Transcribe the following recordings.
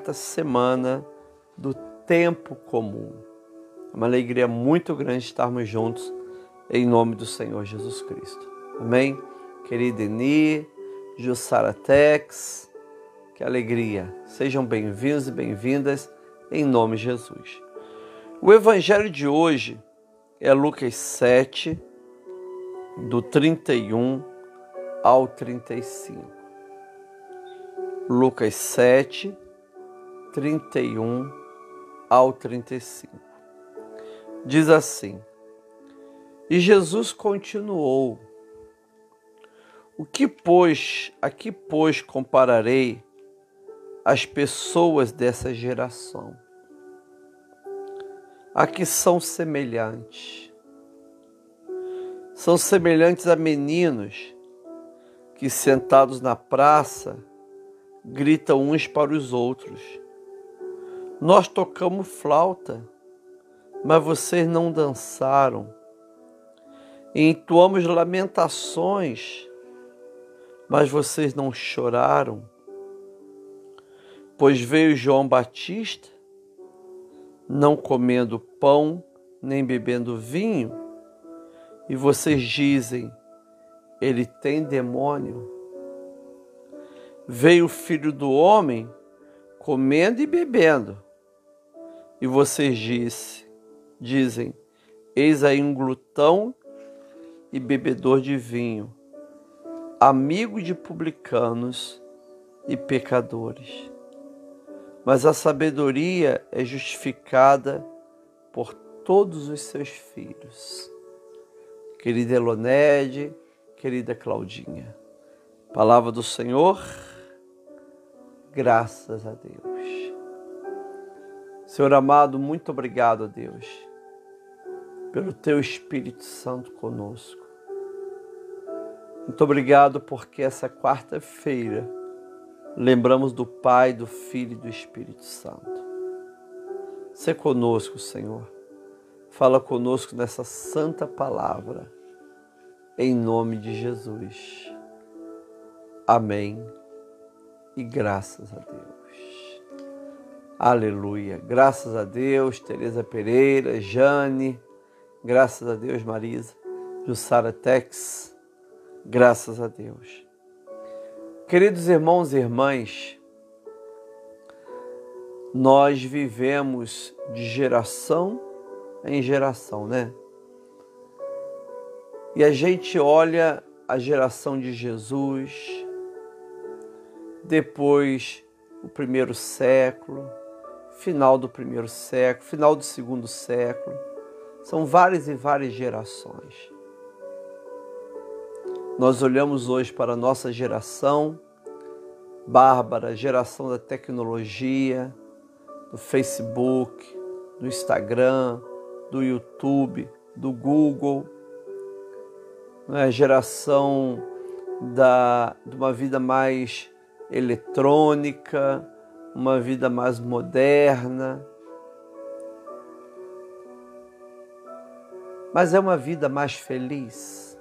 quarta semana do tempo comum. É uma alegria muito grande estarmos juntos em nome do Senhor Jesus Cristo. Amém? Querida Eni, Jussara Tex, que alegria. Sejam bem-vindos e bem-vindas em nome de Jesus. O evangelho de hoje é Lucas 7, do 31 ao 35. Lucas 7, 31 ao 35. Diz assim: E Jesus continuou: O que, pois, a que, pois, compararei as pessoas dessa geração? A que são semelhantes? São semelhantes a meninos que, sentados na praça, gritam uns para os outros nós tocamos flauta, mas vocês não dançaram. Entoamos lamentações, mas vocês não choraram. Pois veio João Batista, não comendo pão nem bebendo vinho, e vocês dizem: ele tem demônio. Veio o filho do homem comendo e bebendo e vocês disse, dizem: Eis aí um glutão e bebedor de vinho, amigo de publicanos e pecadores. Mas a sabedoria é justificada por todos os seus filhos. Querida Elonede, querida Claudinha, palavra do Senhor, graças a Deus. Senhor amado, muito obrigado a Deus pelo teu Espírito Santo conosco. Muito obrigado porque essa quarta-feira lembramos do Pai, do Filho e do Espírito Santo. Se conosco, Senhor. Fala conosco nessa santa palavra, em nome de Jesus. Amém. E graças a Deus. Aleluia. Graças a Deus, Tereza Pereira, Jane, graças a Deus, Marisa, Jussara Tex, graças a Deus. Queridos irmãos e irmãs, nós vivemos de geração em geração, né? E a gente olha a geração de Jesus, depois o primeiro século, final do primeiro século, final do segundo século. São várias e várias gerações. Nós olhamos hoje para a nossa geração, Bárbara, geração da tecnologia, do Facebook, do Instagram, do YouTube, do Google, né? geração da, de uma vida mais eletrônica, uma vida mais moderna, mas é uma vida mais feliz.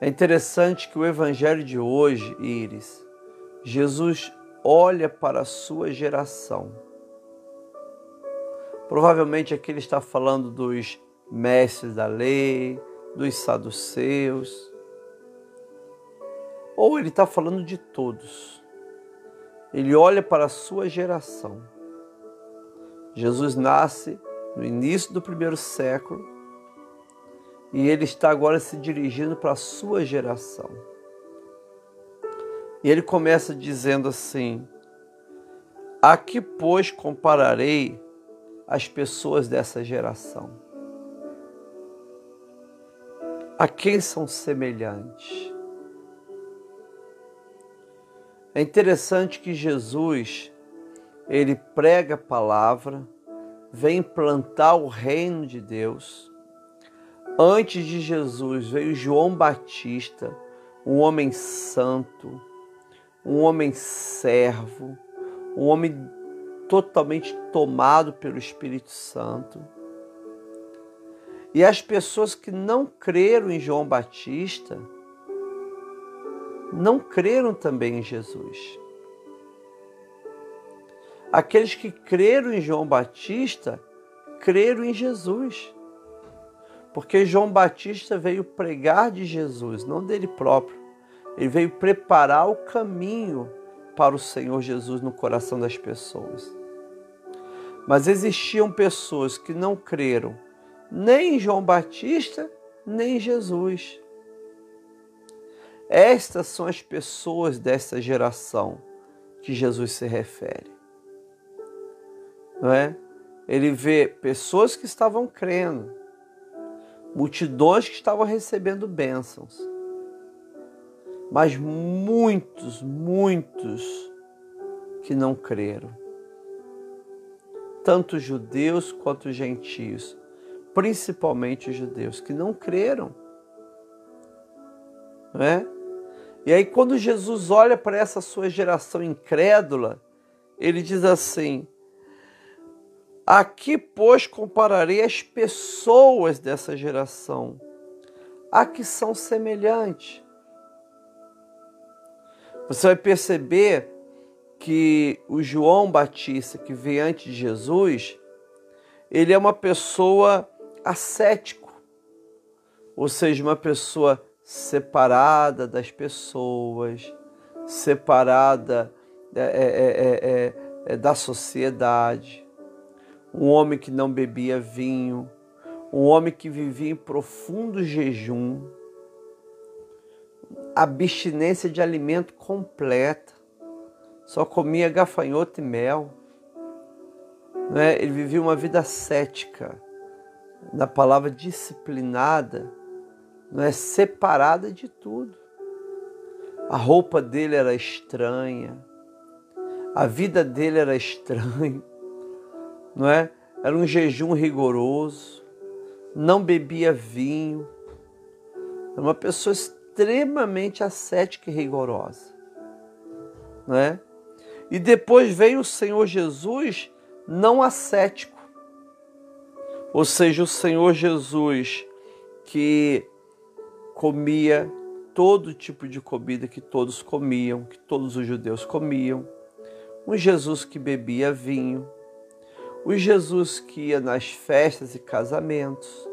É interessante que o Evangelho de hoje, Iris, Jesus olha para a sua geração. Provavelmente aqui ele está falando dos mestres da lei, dos saduceus, ou ele está falando de todos. Ele olha para a sua geração. Jesus nasce no início do primeiro século e ele está agora se dirigindo para a sua geração. E ele começa dizendo assim: A que, pois, compararei as pessoas dessa geração? A quem são semelhantes? É interessante que Jesus, ele prega a palavra, vem plantar o reino de Deus. Antes de Jesus veio João Batista, um homem santo, um homem servo, um homem totalmente tomado pelo Espírito Santo. E as pessoas que não creram em João Batista, não creram também em Jesus. Aqueles que creram em João Batista, creram em Jesus. Porque João Batista veio pregar de Jesus, não dele próprio. Ele veio preparar o caminho para o Senhor Jesus no coração das pessoas. Mas existiam pessoas que não creram nem em João Batista, nem em Jesus. Estas são as pessoas dessa geração que Jesus se refere. Não é? Ele vê pessoas que estavam crendo, multidões que estavam recebendo bênçãos, mas muitos, muitos que não creram, tanto judeus quanto gentios, principalmente os judeus que não creram, não é? E aí, quando Jesus olha para essa sua geração incrédula, ele diz assim: Aqui, pois, compararei as pessoas dessa geração, a que são semelhantes. Você vai perceber que o João Batista, que veio antes de Jesus, ele é uma pessoa ascético, ou seja, uma pessoa separada das pessoas, separada é, é, é, da sociedade um homem que não bebia vinho, um homem que vivia em profundo jejum, abstinência de alimento completa, só comia gafanhoto e mel. Né? Ele vivia uma vida cética, na palavra disciplinada, não é separada de tudo. A roupa dele era estranha, a vida dele era estranha não é? Era um jejum rigoroso, não bebia vinho. Era uma pessoa extremamente ascética e rigorosa, não é? E depois veio o Senhor Jesus não ascético. Ou seja, o Senhor Jesus que comia todo tipo de comida que todos comiam, que todos os judeus comiam. Um Jesus que bebia vinho, o Jesus que ia nas festas e casamentos,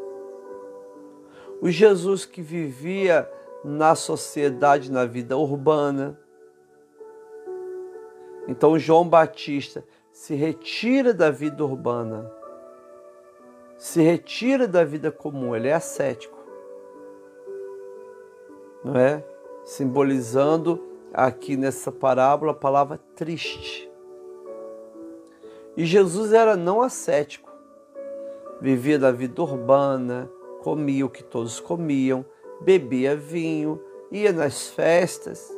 o Jesus que vivia na sociedade, na vida urbana. Então João Batista se retira da vida urbana, se retira da vida comum, ele é ascético, não é? Simbolizando aqui nessa parábola a palavra triste. E Jesus era não ascético. Vivia da vida urbana, comia o que todos comiam, bebia vinho, ia nas festas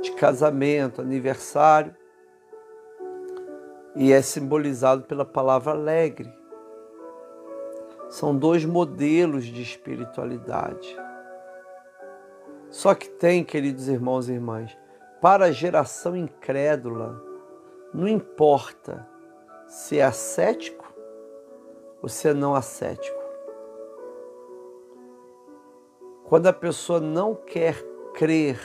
de casamento, aniversário. E é simbolizado pela palavra alegre. São dois modelos de espiritualidade. Só que tem, queridos irmãos e irmãs, para a geração incrédula, não importa se é ascético ou se é não ascético. Quando a pessoa não quer crer,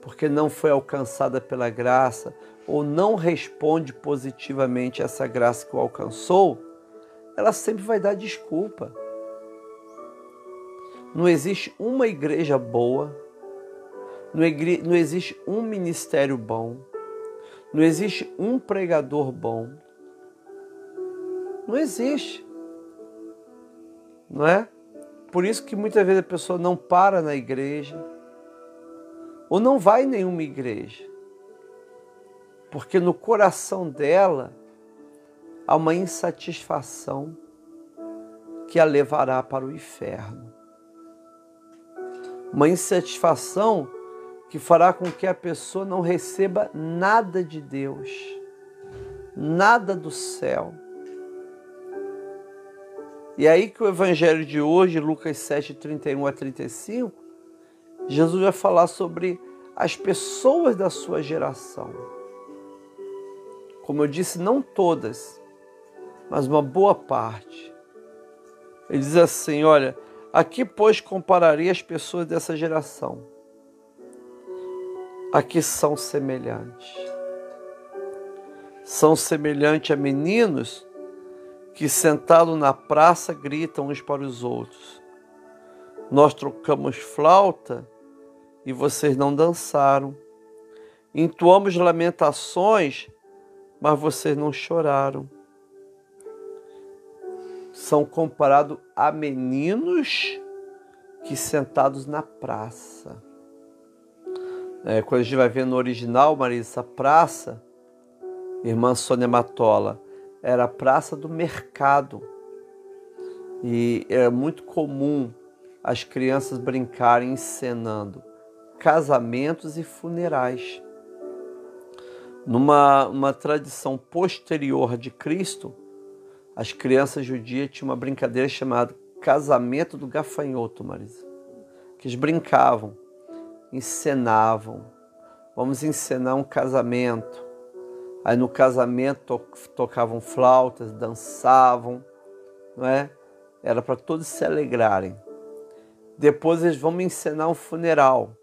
porque não foi alcançada pela graça, ou não responde positivamente a essa graça que o alcançou, ela sempre vai dar desculpa. Não existe uma igreja boa, não existe um ministério bom, não existe um pregador bom. Não existe. Não é? Por isso que muitas vezes a pessoa não para na igreja ou não vai em nenhuma igreja. Porque no coração dela há uma insatisfação que a levará para o inferno. Uma insatisfação que fará com que a pessoa não receba nada de Deus, nada do céu. E aí que o evangelho de hoje, Lucas 7, 31 a 35, Jesus vai falar sobre as pessoas da sua geração. Como eu disse, não todas, mas uma boa parte. Ele diz assim: Olha, aqui, pois, compararei as pessoas dessa geração a que são semelhantes. são semelhantes a meninos que, sentados na praça, gritam uns para os outros: Nós trocamos flauta e vocês não dançaram. Entoamos lamentações, mas vocês não choraram. São comparados a meninos que sentados na praça. É, quando a gente vai ver no original, Marisa, praça, irmã Sônia Matola, era a praça do mercado. E era muito comum as crianças brincarem encenando casamentos e funerais. Numa uma tradição posterior de Cristo, as crianças judias tinham uma brincadeira chamada casamento do gafanhoto, Marisa. Que eles brincavam, encenavam. Vamos encenar um casamento. Aí no casamento tocavam flautas, dançavam, não é? Era para todos se alegrarem. Depois eles vão me ensinar um funeral.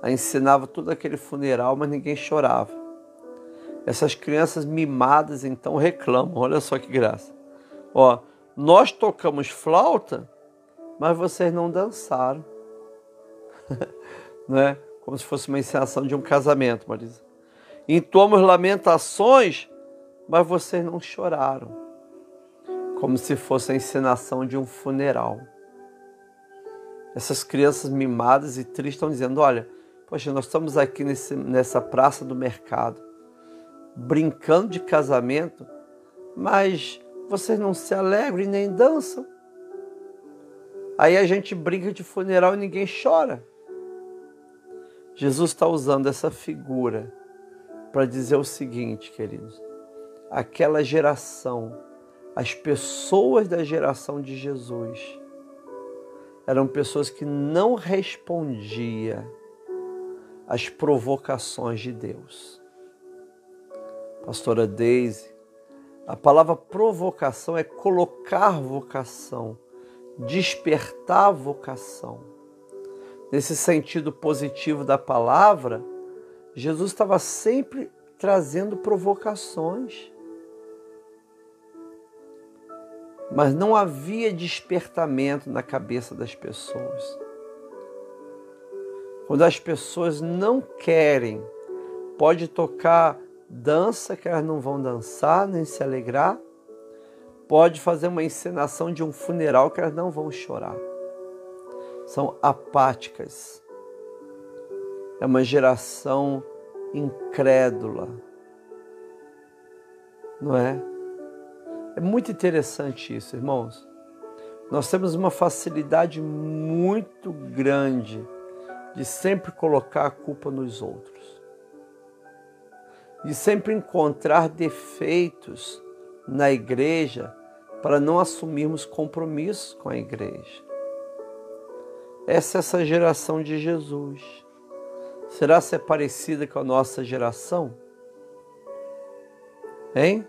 Aí ensinava todo aquele funeral, mas ninguém chorava. Essas crianças mimadas então reclamam. Olha só que graça. Ó, nós tocamos flauta, mas vocês não dançaram. não é? Como se fosse uma encenação de um casamento, Marisa. Entoamos lamentações, mas vocês não choraram. Como se fosse a encenação de um funeral. Essas crianças mimadas e tristes estão dizendo: olha, poxa, nós estamos aqui nesse, nessa praça do mercado, brincando de casamento, mas vocês não se alegram e nem dançam. Aí a gente brinca de funeral e ninguém chora. Jesus está usando essa figura para dizer o seguinte, queridos: aquela geração, as pessoas da geração de Jesus, eram pessoas que não respondiam às provocações de Deus. Pastora Daisy, a palavra provocação é colocar vocação, despertar vocação. Nesse sentido positivo da palavra, Jesus estava sempre trazendo provocações. Mas não havia despertamento na cabeça das pessoas. Quando as pessoas não querem, pode tocar dança que elas não vão dançar nem se alegrar, pode fazer uma encenação de um funeral que elas não vão chorar. São apáticas. É uma geração incrédula. Não é? É muito interessante isso, irmãos. Nós temos uma facilidade muito grande de sempre colocar a culpa nos outros de sempre encontrar defeitos na igreja para não assumirmos compromissos com a igreja. Essa é essa geração de Jesus. Será ser parecida com a nossa geração? Hein?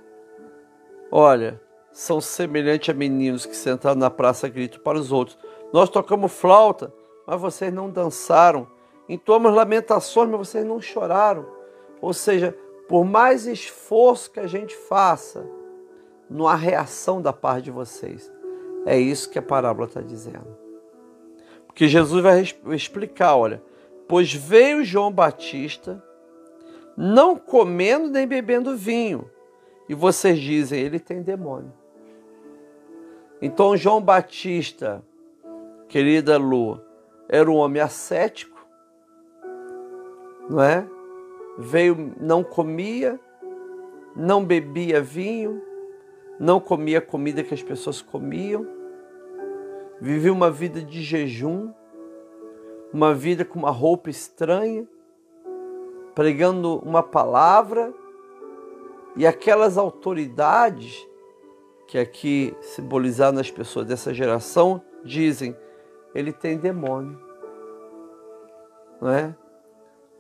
Olha, são semelhantes a meninos que sentaram na praça gritam para os outros. Nós tocamos flauta, mas vocês não dançaram. Entoamos lamentações, mas vocês não choraram. Ou seja, por mais esforço que a gente faça, não há reação da parte de vocês. É isso que a parábola está dizendo. Porque Jesus vai explicar, olha, pois veio João Batista não comendo nem bebendo vinho, e vocês dizem, ele tem demônio. Então João Batista, querida Lu, era um homem ascético, não é? Veio, não comia, não bebia vinho, não comia a comida que as pessoas comiam, vivia uma vida de jejum, uma vida com uma roupa estranha, pregando uma palavra, e aquelas autoridades que aqui simbolizaram nas pessoas dessa geração dizem: ele tem demônio, não é?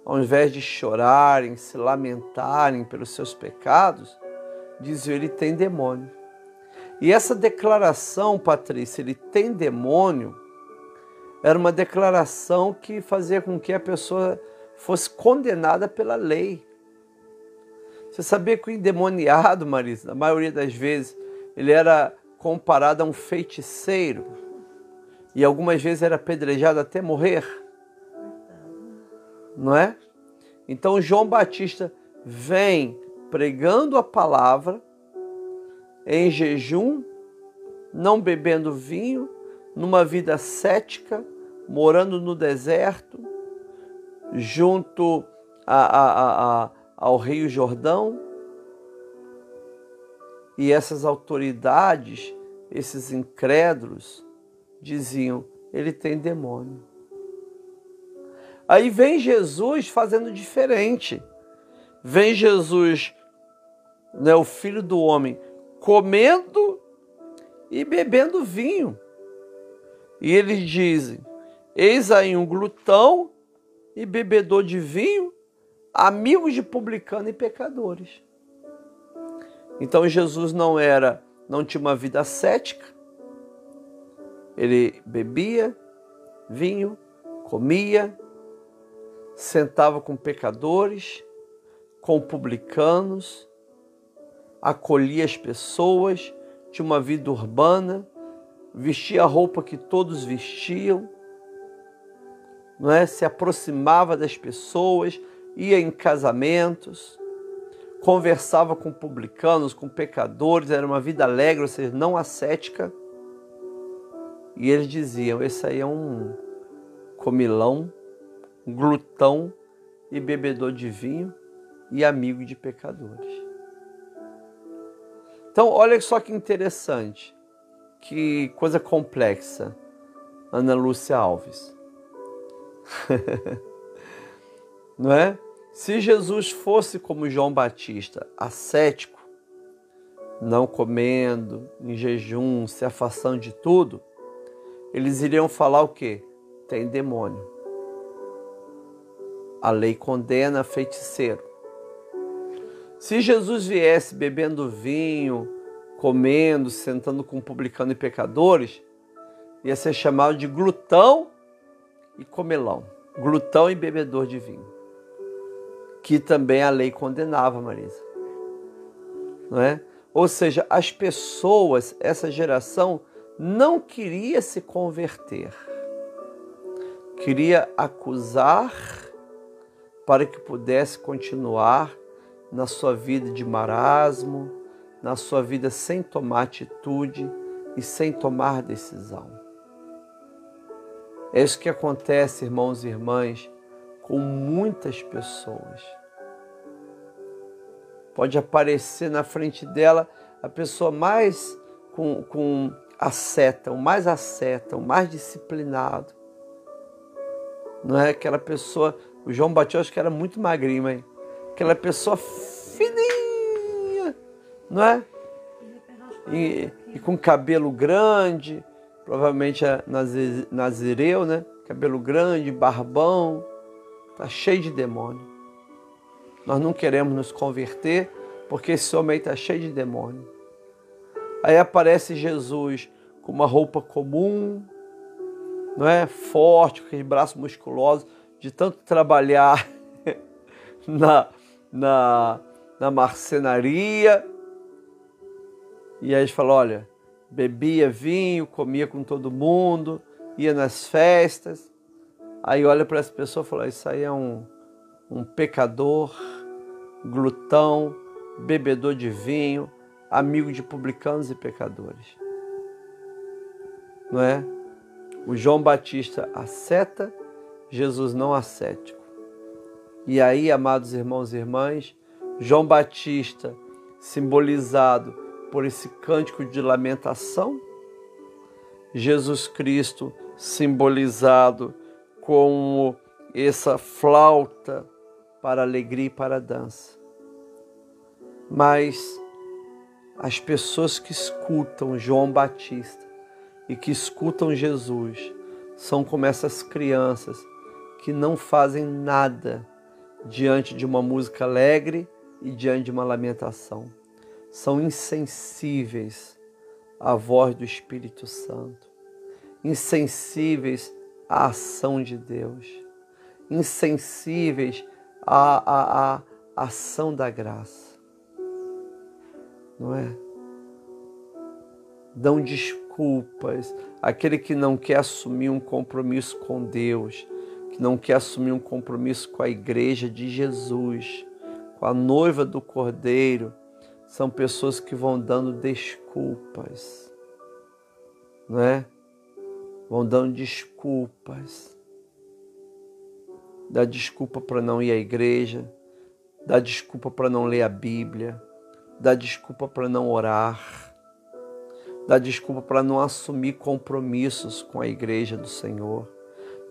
Ao invés de chorarem, se lamentarem pelos seus pecados, diziam ele tem demônio. E essa declaração, Patrícia, ele tem demônio, era uma declaração que fazia com que a pessoa fosse condenada pela lei. Você sabia que o endemoniado, Marisa, na maioria das vezes, ele era comparado a um feiticeiro e algumas vezes era apedrejado até morrer? Não é? Então João Batista vem pregando a palavra em jejum, não bebendo vinho, numa vida cética, morando no deserto, junto a, a, a, ao Rio Jordão. E essas autoridades, esses incrédulos, diziam: ele tem demônio. Aí vem Jesus fazendo diferente. Vem Jesus, né, o filho do homem, comendo e bebendo vinho. E eles dizem: Eis aí um glutão e bebedor de vinho, amigos de publicano e pecadores. Então Jesus não era, não tinha uma vida cética. Ele bebia vinho, comia, sentava com pecadores, com publicanos, acolhia as pessoas, tinha uma vida urbana, vestia a roupa que todos vestiam, não é? Se aproximava das pessoas, ia em casamentos, conversava com publicanos, com pecadores, era uma vida alegre, ou seja, não ascética. E eles diziam: esse aí é um comilão, glutão e bebedor de vinho e amigo de pecadores. Então, olha só que interessante, que coisa complexa, Ana Lúcia Alves. Não é? Se Jesus fosse como João Batista, ascético, não comendo, em jejum, se afastando de tudo, eles iriam falar o quê? Tem demônio. A lei condena feiticeiro. Se Jesus viesse bebendo vinho, comendo, sentando com publicano e pecadores, ia ser chamado de glutão e comelão, glutão e bebedor de vinho, que também a lei condenava, Marisa. Não é? Ou seja, as pessoas, essa geração, não queria se converter, queria acusar para que pudesse continuar na sua vida de marasmo, na sua vida sem tomar atitude e sem tomar decisão. É isso que acontece, irmãos e irmãs, com muitas pessoas. Pode aparecer na frente dela a pessoa mais com, com a seta, o mais aceta, o mais disciplinado. Não é aquela pessoa, o João Batista acho que era muito magrinho, hein? Aquela pessoa fininha, não é? E, e com cabelo grande, provavelmente é nazireu, né? Cabelo grande, barbão, tá cheio de demônio. Nós não queremos nos converter porque esse homem está cheio de demônio. Aí aparece Jesus com uma roupa comum, não é? Forte, com aquele braço musculoso, de tanto trabalhar na, na, na marcenaria. E aí ele falou: olha, bebia vinho, comia com todo mundo, ia nas festas. Aí olha para essa pessoa e fala: Isso aí é um, um pecador, glutão, bebedor de vinho, amigo de publicanos e pecadores. Não é? O João Batista aceta, Jesus não ascético. E aí, amados irmãos e irmãs, João Batista, simbolizado por esse cântico de lamentação, Jesus Cristo simbolizado como essa flauta para alegria e para dança. Mas as pessoas que escutam João Batista e que escutam Jesus são como essas crianças que não fazem nada diante de uma música alegre e diante de uma lamentação são insensíveis à voz do Espírito Santo, insensíveis à ação de Deus, insensíveis à, à, à ação da graça. não é? Dão desculpas. Aquele que não quer assumir um compromisso com Deus, que não quer assumir um compromisso com a igreja de Jesus, com a noiva do Cordeiro, são pessoas que vão dando desculpas, não é? Vão dando desculpas. Dá desculpa para não ir à igreja, dá desculpa para não ler a Bíblia, dá desculpa para não orar, dá desculpa para não assumir compromissos com a igreja do Senhor,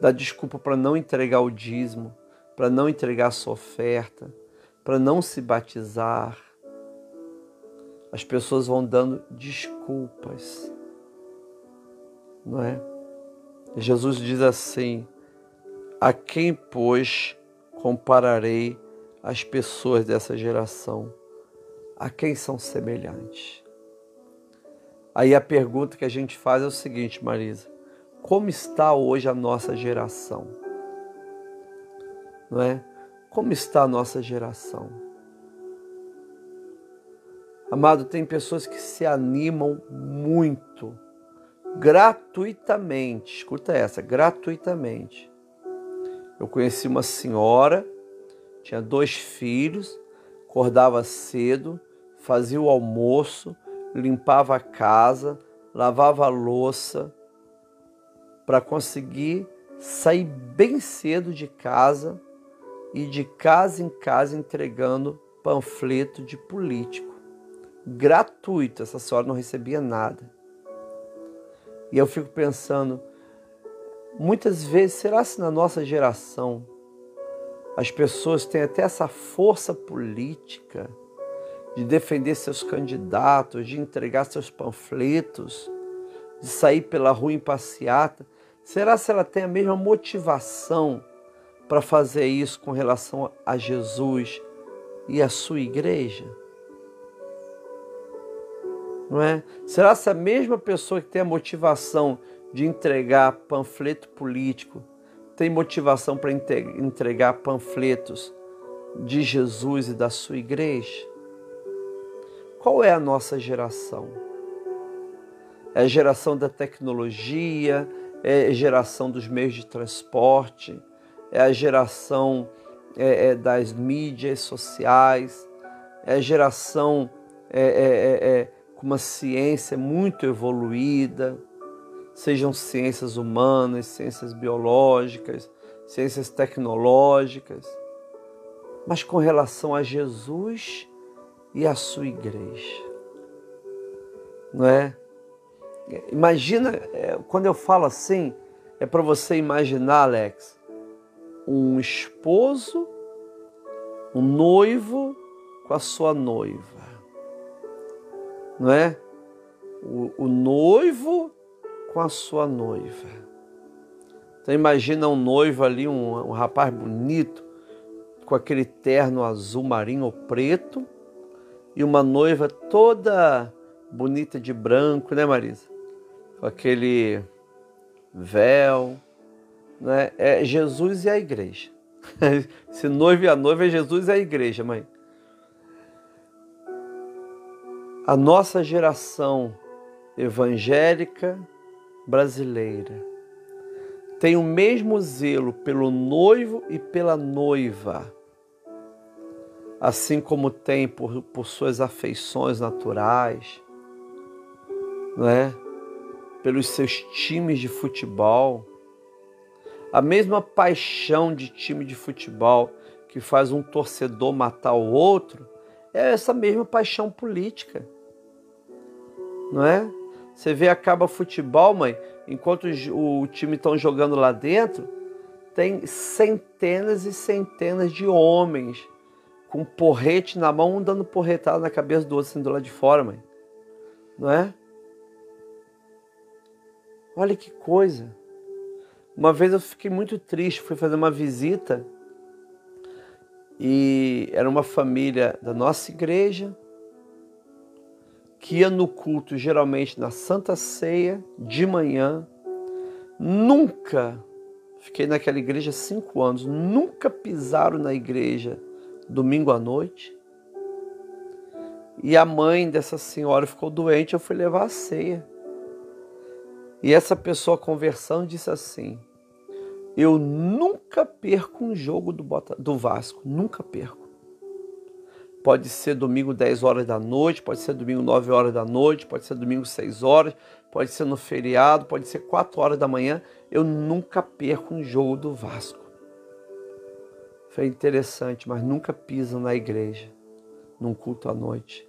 dá desculpa para não entregar o dízimo, para não entregar a sua oferta, para não se batizar. As pessoas vão dando desculpas, não é? Jesus diz assim: a quem, pois, compararei as pessoas dessa geração? A quem são semelhantes? Aí a pergunta que a gente faz é o seguinte, Marisa: como está hoje a nossa geração? Não é? Como está a nossa geração? Amado, tem pessoas que se animam muito, gratuitamente, escuta essa, gratuitamente, eu conheci uma senhora, tinha dois filhos, acordava cedo, fazia o almoço, limpava a casa, lavava a louça, para conseguir sair bem cedo de casa e de casa em casa entregando panfleto de político. Gratuito, essa senhora não recebia nada. E eu fico pensando, Muitas vezes, será se na nossa geração as pessoas têm até essa força política de defender seus candidatos, de entregar seus panfletos, de sair pela rua em passeata? Será se ela tem a mesma motivação para fazer isso com relação a Jesus e a sua igreja? Não é? Será se a mesma pessoa que tem a motivação de entregar panfleto político, tem motivação para entregar panfletos de Jesus e da sua igreja? Qual é a nossa geração? É a geração da tecnologia, é a geração dos meios de transporte, é a geração é, é, das mídias sociais, é a geração é, é, é, é com uma ciência muito evoluída, sejam ciências humanas, ciências biológicas, ciências tecnológicas, mas com relação a Jesus e a sua igreja. Não é? Imagina, é, quando eu falo assim, é para você imaginar, Alex, um esposo, um noivo com a sua noiva. Não é? O, o noivo com a sua noiva. Então imagina um noivo ali, um, um rapaz bonito, com aquele terno azul marinho ou preto, e uma noiva toda bonita de branco, né, Marisa? Com aquele véu, né? É Jesus e a igreja. Se noivo e a noiva é Jesus e a igreja, mãe. A nossa geração evangélica brasileira tem o mesmo zelo pelo noivo e pela noiva, assim como tem por, por suas afeições naturais, não é? Pelos seus times de futebol, a mesma paixão de time de futebol que faz um torcedor matar o outro, é essa mesma paixão política, não é? Você vê, acaba futebol, mãe, enquanto o time estão jogando lá dentro, tem centenas e centenas de homens com porrete na mão, um dando porretada na cabeça do outro, assim, do lado de fora, mãe. Não é? Olha que coisa. Uma vez eu fiquei muito triste, fui fazer uma visita e era uma família da nossa igreja, que ia no culto, geralmente na Santa Ceia, de manhã, nunca, fiquei naquela igreja cinco anos, nunca pisaram na igreja domingo à noite. E a mãe dessa senhora ficou doente, eu fui levar a ceia. E essa pessoa conversando disse assim: Eu nunca perco um jogo do, Bota, do Vasco, nunca perco. Pode ser domingo 10 horas da noite, pode ser domingo 9 horas da noite, pode ser domingo 6 horas, pode ser no feriado, pode ser 4 horas da manhã. Eu nunca perco um jogo do Vasco. Foi interessante, mas nunca pisam na igreja, num culto à noite.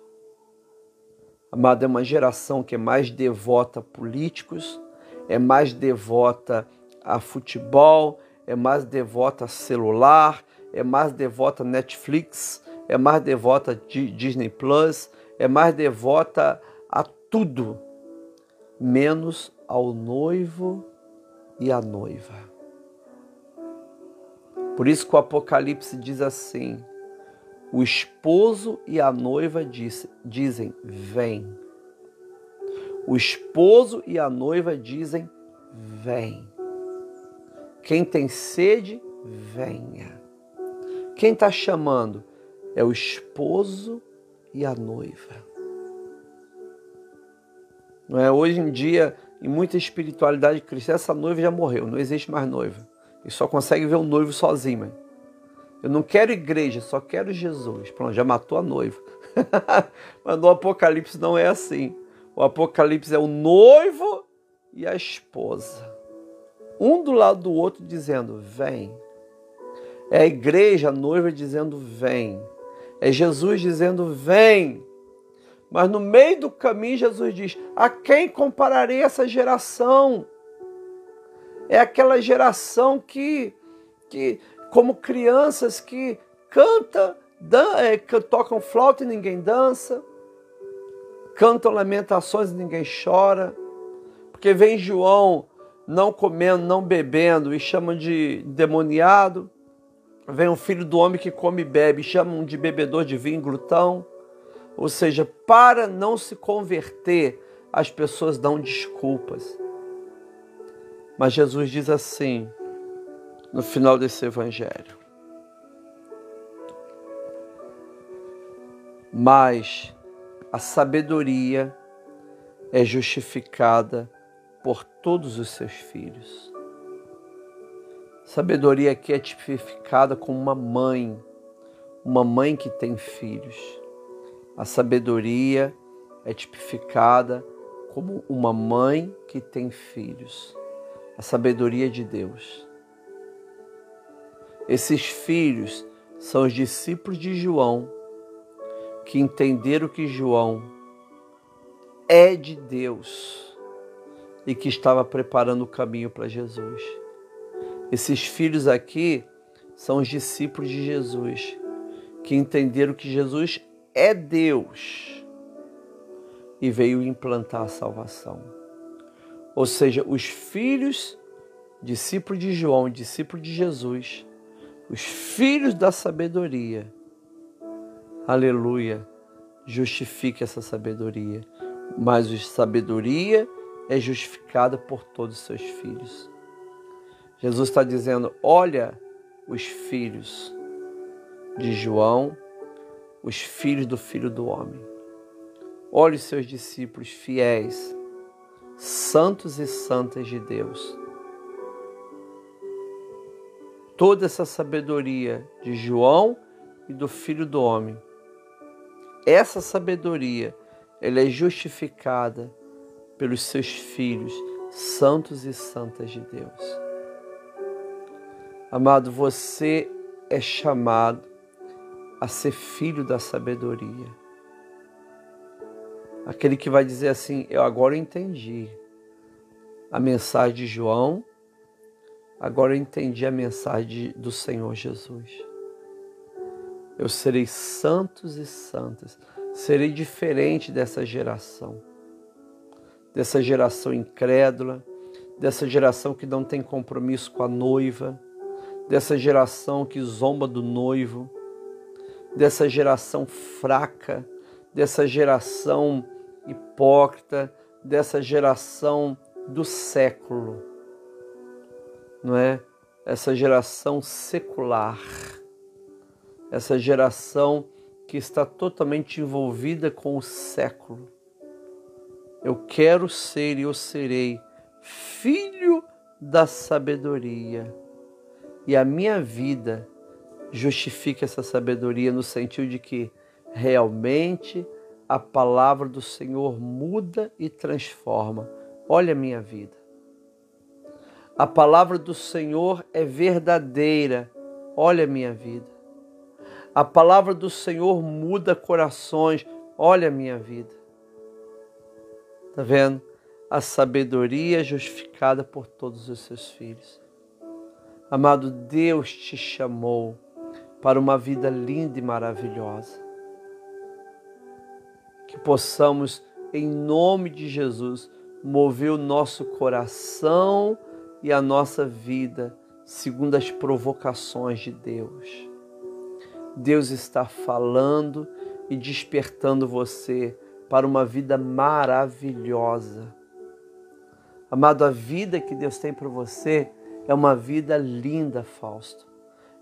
Amado, é uma geração que é mais devota a políticos, é mais devota a futebol, é mais devota a celular, é mais devota a Netflix, é mais devota a Disney Plus, é mais devota a tudo, menos ao noivo e à noiva. Por isso que o Apocalipse diz assim: o esposo e a noiva diz, dizem: Vem. O esposo e a noiva dizem: Vem. Quem tem sede, venha. Quem está chamando é o esposo e a noiva. Não é? Hoje em dia, em muita espiritualidade cristã, essa noiva já morreu, não existe mais noiva. E só consegue ver o noivo sozinho. Mãe. Eu não quero igreja, só quero Jesus. Pronto, já matou a noiva. Mas no Apocalipse não é assim. O Apocalipse é o noivo e a esposa. Um do lado do outro dizendo: Vem. É a igreja, a noiva dizendo: Vem. É Jesus dizendo: Vem. Mas no meio do caminho, Jesus diz: A quem compararei essa geração? É aquela geração que, que como crianças que cantam, é, tocam flauta e ninguém dança, cantam lamentações e ninguém chora, porque vem João não comendo, não bebendo e chamam de demoniado, vem o filho do homem que come e bebe, chamam de bebedor de vinho, glutão, ou seja, para não se converter, as pessoas dão desculpas. Mas Jesus diz assim: no final desse evangelho. Mas a sabedoria é justificada por todos os seus filhos. Sabedoria aqui é tipificada como uma mãe, uma mãe que tem filhos. A sabedoria é tipificada como uma mãe que tem filhos. A sabedoria de Deus. Esses filhos são os discípulos de João que entenderam que João é de Deus e que estava preparando o caminho para Jesus. Esses filhos aqui são os discípulos de Jesus que entenderam que Jesus é Deus e veio implantar a salvação. Ou seja, os filhos, discípulos de João, discípulos de Jesus, os filhos da sabedoria. Aleluia. Justifique essa sabedoria. Mas a sabedoria é justificada por todos os seus filhos. Jesus está dizendo: olha os filhos de João, os filhos do Filho do Homem. Olhe os seus discípulos fiéis, santos e santas de Deus toda essa sabedoria de João e do Filho do Homem. Essa sabedoria, ela é justificada pelos seus filhos, santos e santas de Deus. Amado, você é chamado a ser filho da sabedoria. Aquele que vai dizer assim: Eu agora entendi a mensagem de João Agora entendi a mensagem do Senhor Jesus. Eu serei santos e santas. Serei diferente dessa geração. Dessa geração incrédula, dessa geração que não tem compromisso com a noiva, dessa geração que zomba do noivo, dessa geração fraca, dessa geração hipócrita, dessa geração do século. Não é? Essa geração secular, essa geração que está totalmente envolvida com o século. Eu quero ser e eu serei filho da sabedoria. E a minha vida justifica essa sabedoria no sentido de que realmente a palavra do Senhor muda e transforma. Olha a minha vida. A palavra do Senhor é verdadeira. Olha a minha vida. A palavra do Senhor muda corações. Olha a minha vida. Está vendo? A sabedoria é justificada por todos os seus filhos. Amado, Deus te chamou para uma vida linda e maravilhosa. Que possamos, em nome de Jesus, mover o nosso coração e a nossa vida segundo as provocações de Deus. Deus está falando e despertando você para uma vida maravilhosa. Amado, a vida que Deus tem para você é uma vida linda, Fausto.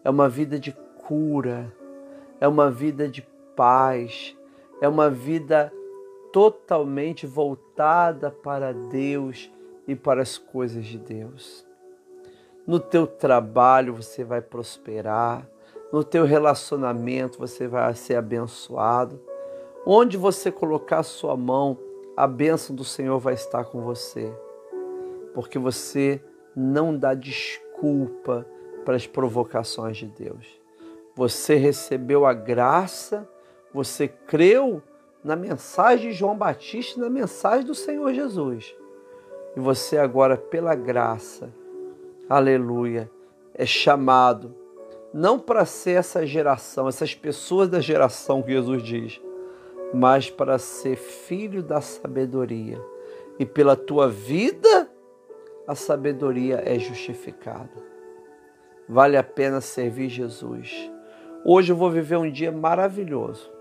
É uma vida de cura, é uma vida de paz, é uma vida totalmente voltada para Deus e para as coisas de Deus. No teu trabalho você vai prosperar, no teu relacionamento você vai ser abençoado. Onde você colocar a sua mão, a bênção do Senhor vai estar com você. Porque você não dá desculpa para as provocações de Deus. Você recebeu a graça, você creu na mensagem de João Batista e na mensagem do Senhor Jesus. E você agora, pela graça, aleluia, é chamado não para ser essa geração, essas pessoas da geração que Jesus diz, mas para ser filho da sabedoria. E pela tua vida, a sabedoria é justificada. Vale a pena servir Jesus. Hoje eu vou viver um dia maravilhoso.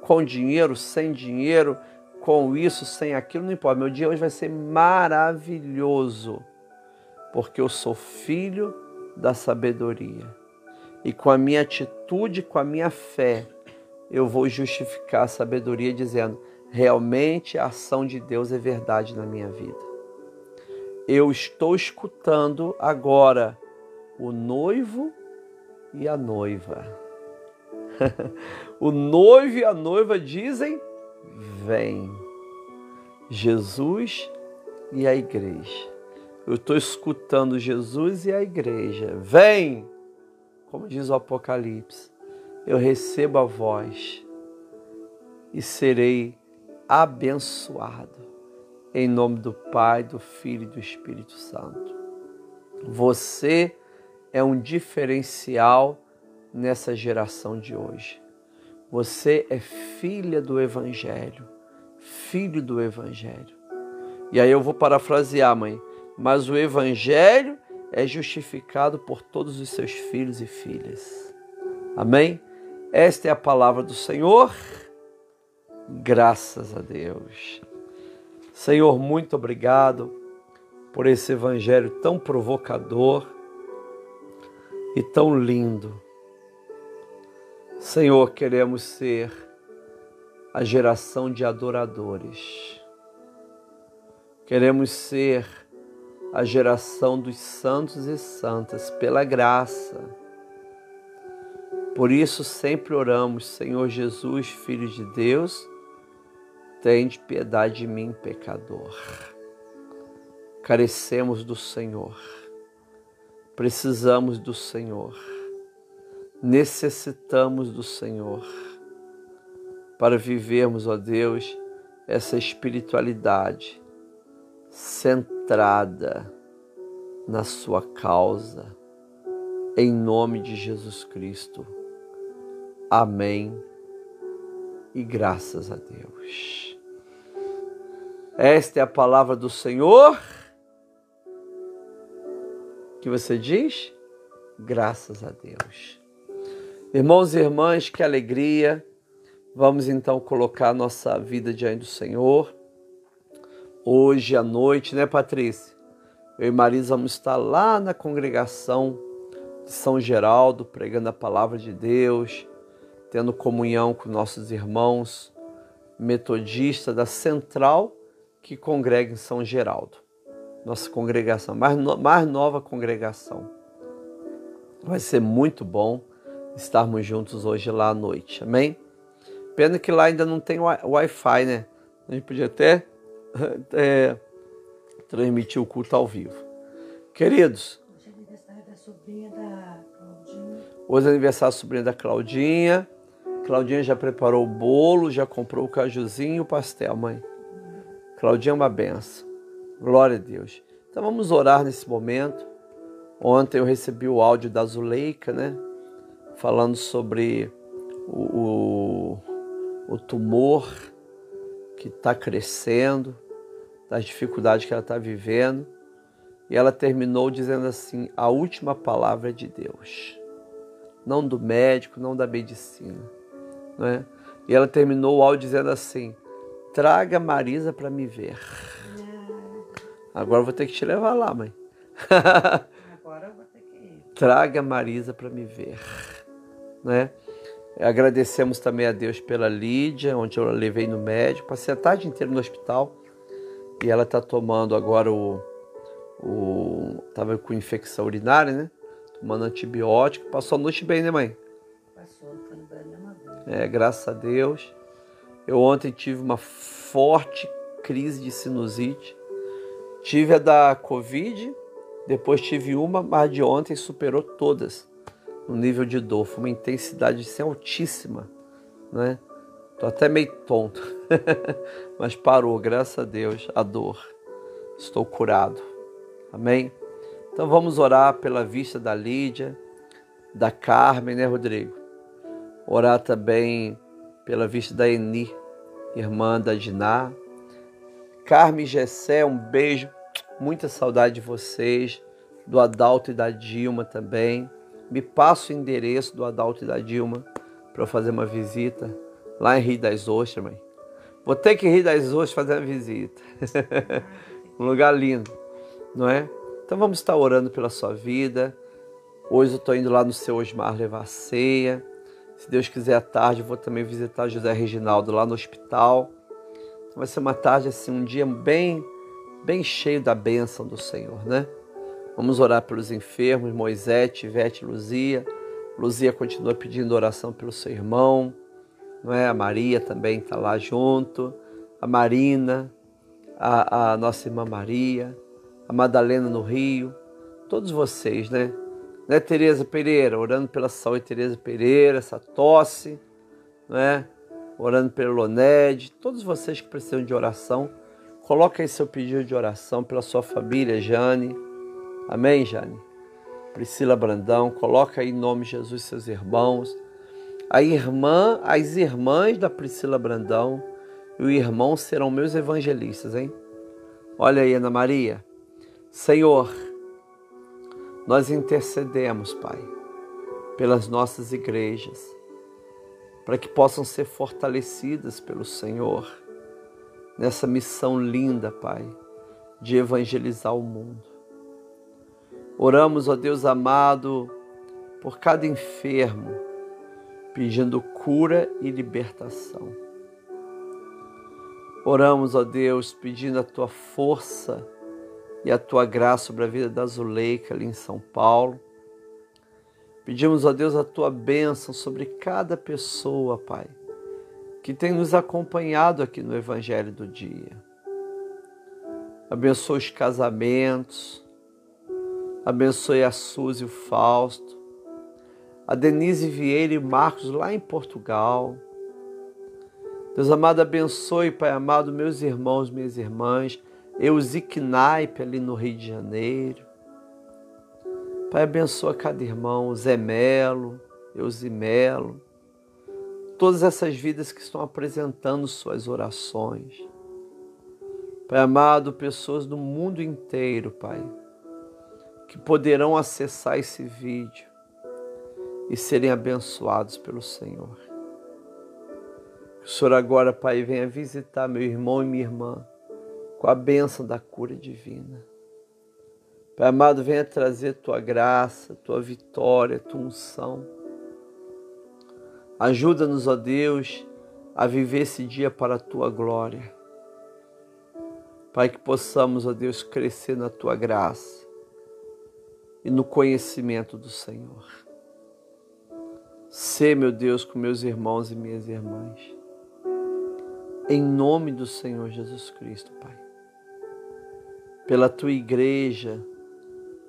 Com dinheiro, sem dinheiro, com isso, sem aquilo, não importa. Meu dia hoje vai ser maravilhoso, porque eu sou filho da sabedoria. E com a minha atitude, com a minha fé, eu vou justificar a sabedoria dizendo: realmente a ação de Deus é verdade na minha vida. Eu estou escutando agora o noivo e a noiva. o noivo e a noiva dizem: Vem. Jesus e a igreja. Eu estou escutando Jesus e a igreja. Vem! Como diz o Apocalipse, eu recebo a voz e serei abençoado. Em nome do Pai, do Filho e do Espírito Santo. Você é um diferencial nessa geração de hoje. Você é filha do Evangelho, filho do Evangelho. E aí eu vou parafrasear, mãe mas o Evangelho é justificado por todos os seus filhos e filhas. Amém? Esta é a palavra do Senhor. Graças a Deus. Senhor, muito obrigado por esse Evangelho tão provocador e tão lindo. Senhor, queremos ser a geração de adoradores. Queremos ser a geração dos santos e santas, pela graça. Por isso sempre oramos, Senhor Jesus, Filho de Deus, tende piedade de mim, pecador. Carecemos do Senhor, precisamos do Senhor, necessitamos do Senhor para vivermos, ó Deus, essa espiritualidade centrada na sua causa, em nome de Jesus Cristo. Amém e graças a Deus. Esta é a palavra do Senhor. Que você diz? Graças a Deus. Irmãos e irmãs, que alegria. Vamos então colocar nossa vida diante do Senhor hoje à noite, né, Patrícia? Eu e Marisa vamos estar lá na congregação de São Geraldo, pregando a palavra de Deus, tendo comunhão com nossos irmãos metodistas da Central que congrega em São Geraldo. Nossa congregação, mais, no, mais nova congregação. Vai ser muito bom estarmos juntos hoje lá à noite. Amém? Pena que lá ainda não tem Wi-Fi, né? A gente podia até é, transmitir o culto ao vivo. Queridos, hoje é aniversário da sobrinha da Claudinha. Hoje é aniversário da sobrinha da Claudinha. Claudinha já preparou o bolo, já comprou o cajuzinho e o pastel, mãe. Claudinha é uma benção. Glória a Deus. Então vamos orar nesse momento. Ontem eu recebi o áudio da Zuleika, né? Falando sobre o, o, o tumor que está crescendo, das dificuldades que ela está vivendo. E ela terminou dizendo assim: a última palavra é de Deus, não do médico, não da medicina. Né? E ela terminou o áudio dizendo assim: traga Marisa para me ver. Agora eu vou ter que te levar lá, mãe. Agora eu vou ter que ir. Traga Marisa para me ver. Né? Agradecemos também a Deus pela Lídia, onde eu a levei no médico. Passei a tarde inteira no hospital e ela está tomando agora o. o tava com infecção urinária, né? Tomando antibiótico. Passou a noite bem, né, mãe? Passou, foi no é, graças a Deus. Eu ontem tive uma forte crise de sinusite. Tive a da Covid, depois tive uma, mas de ontem superou todas no nível de dor. Foi uma intensidade assim, altíssima, né? Tô até meio tonto, mas parou, graças a Deus, a dor. Estou curado. Amém? Então vamos orar pela vista da Lídia, da Carmen, né, Rodrigo? Orar também pela vista da Eni, irmã da Diná. Carmen Gessé, um beijo, muita saudade de vocês, do Adalto e da Dilma também. Me passa o endereço do Adalto e da Dilma para fazer uma visita lá em Rio das Ostras, mãe. Vou ter que ir Rio das Ostras fazer uma visita. um lugar lindo, não é? Então vamos estar orando pela sua vida. Hoje eu estou indo lá no seu Osmar levar ceia. Se Deus quiser, à tarde eu vou também visitar José Reginaldo lá no hospital. Então vai ser uma tarde, assim, um dia bem, bem cheio da bênção do Senhor, né? Vamos orar pelos enfermos, Moisés, Tivete, Luzia. Luzia continua pedindo oração pelo seu irmão, não é? A Maria também está lá junto, a Marina, a, a nossa irmã Maria, a Madalena no Rio, todos vocês, né? né, Tereza Pereira, orando pela saúde Tereza Pereira, essa tosse, né? Orando pelo Loned, todos vocês que precisam de oração, coloque aí seu pedido de oração pela sua família, Jane. Amém, Jane? Priscila Brandão, coloca aí em nome de Jesus seus irmãos. A irmã, as irmãs da Priscila Brandão e o irmão serão meus evangelistas, hein? Olha aí, Ana Maria. Senhor, nós intercedemos, Pai, pelas nossas igrejas, para que possam ser fortalecidas pelo Senhor nessa missão linda, Pai, de evangelizar o mundo. Oramos, ó Deus amado, por cada enfermo, pedindo cura e libertação. Oramos, ó Deus, pedindo a tua força e a tua graça sobre a vida da Zuleika ali em São Paulo. Pedimos a Deus a tua bênção sobre cada pessoa, Pai, que tem nos acompanhado aqui no Evangelho do Dia. Abençoe os casamentos, abençoe a Suzy e o Fausto, a Denise Vieira e Marcos lá em Portugal. Deus amado, abençoe, Pai amado, meus irmãos, minhas irmãs, Eusic Naipe ali no Rio de Janeiro. Pai, abençoa cada irmão, Zé Melo, Eusimelo, todas essas vidas que estão apresentando suas orações. Pai amado, pessoas do mundo inteiro, Pai, que poderão acessar esse vídeo e serem abençoados pelo Senhor. O Senhor agora, Pai, venha visitar meu irmão e minha irmã com a bênção da cura divina. Pai amado, venha trazer tua graça, tua vitória, tua unção. Ajuda-nos, ó Deus, a viver esse dia para a tua glória. Pai, que possamos, ó Deus, crescer na tua graça e no conhecimento do Senhor. Ser, meu Deus, com meus irmãos e minhas irmãs. Em nome do Senhor Jesus Cristo, Pai. Pela tua igreja,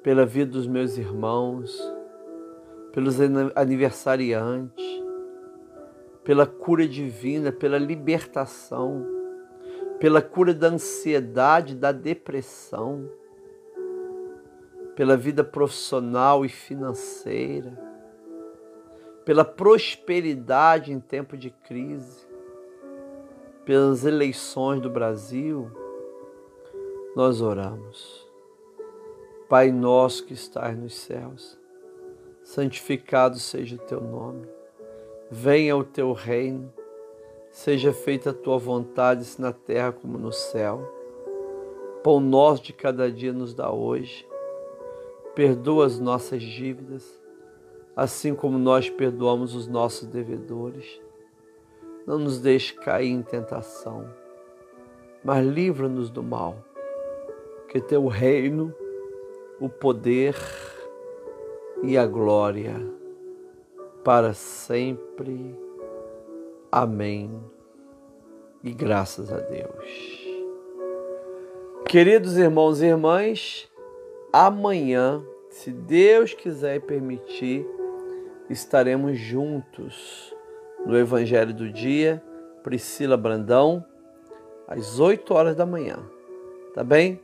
pela vida dos meus irmãos, pelos aniversariantes, pela cura divina, pela libertação, pela cura da ansiedade, da depressão, pela vida profissional e financeira, pela prosperidade em tempo de crise, pelas eleições do Brasil, nós oramos. Pai nosso que estás nos céus, santificado seja o teu nome Venha o teu reino, seja feita a tua vontade, se na terra como no céu. Pão nosso de cada dia nos dá hoje. Perdoa as nossas dívidas, assim como nós perdoamos os nossos devedores. Não nos deixe cair em tentação, mas livra-nos do mal, que teu reino, o poder e a glória para sempre. Amém. E graças a Deus. Queridos irmãos e irmãs, amanhã, se Deus quiser permitir, estaremos juntos no Evangelho do Dia, Priscila Brandão, às 8 horas da manhã. Tá bem?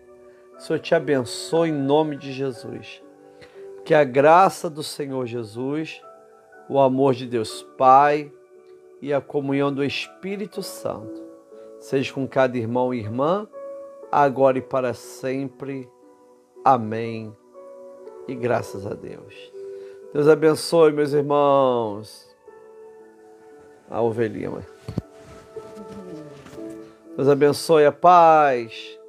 O Senhor te abençoe em nome de Jesus. Que a graça do Senhor Jesus o amor de Deus Pai e a comunhão do Espírito Santo seja com cada irmão e irmã, agora e para sempre. Amém. E graças a Deus. Deus abençoe, meus irmãos. A ovelhinha, mãe. Deus abençoe a paz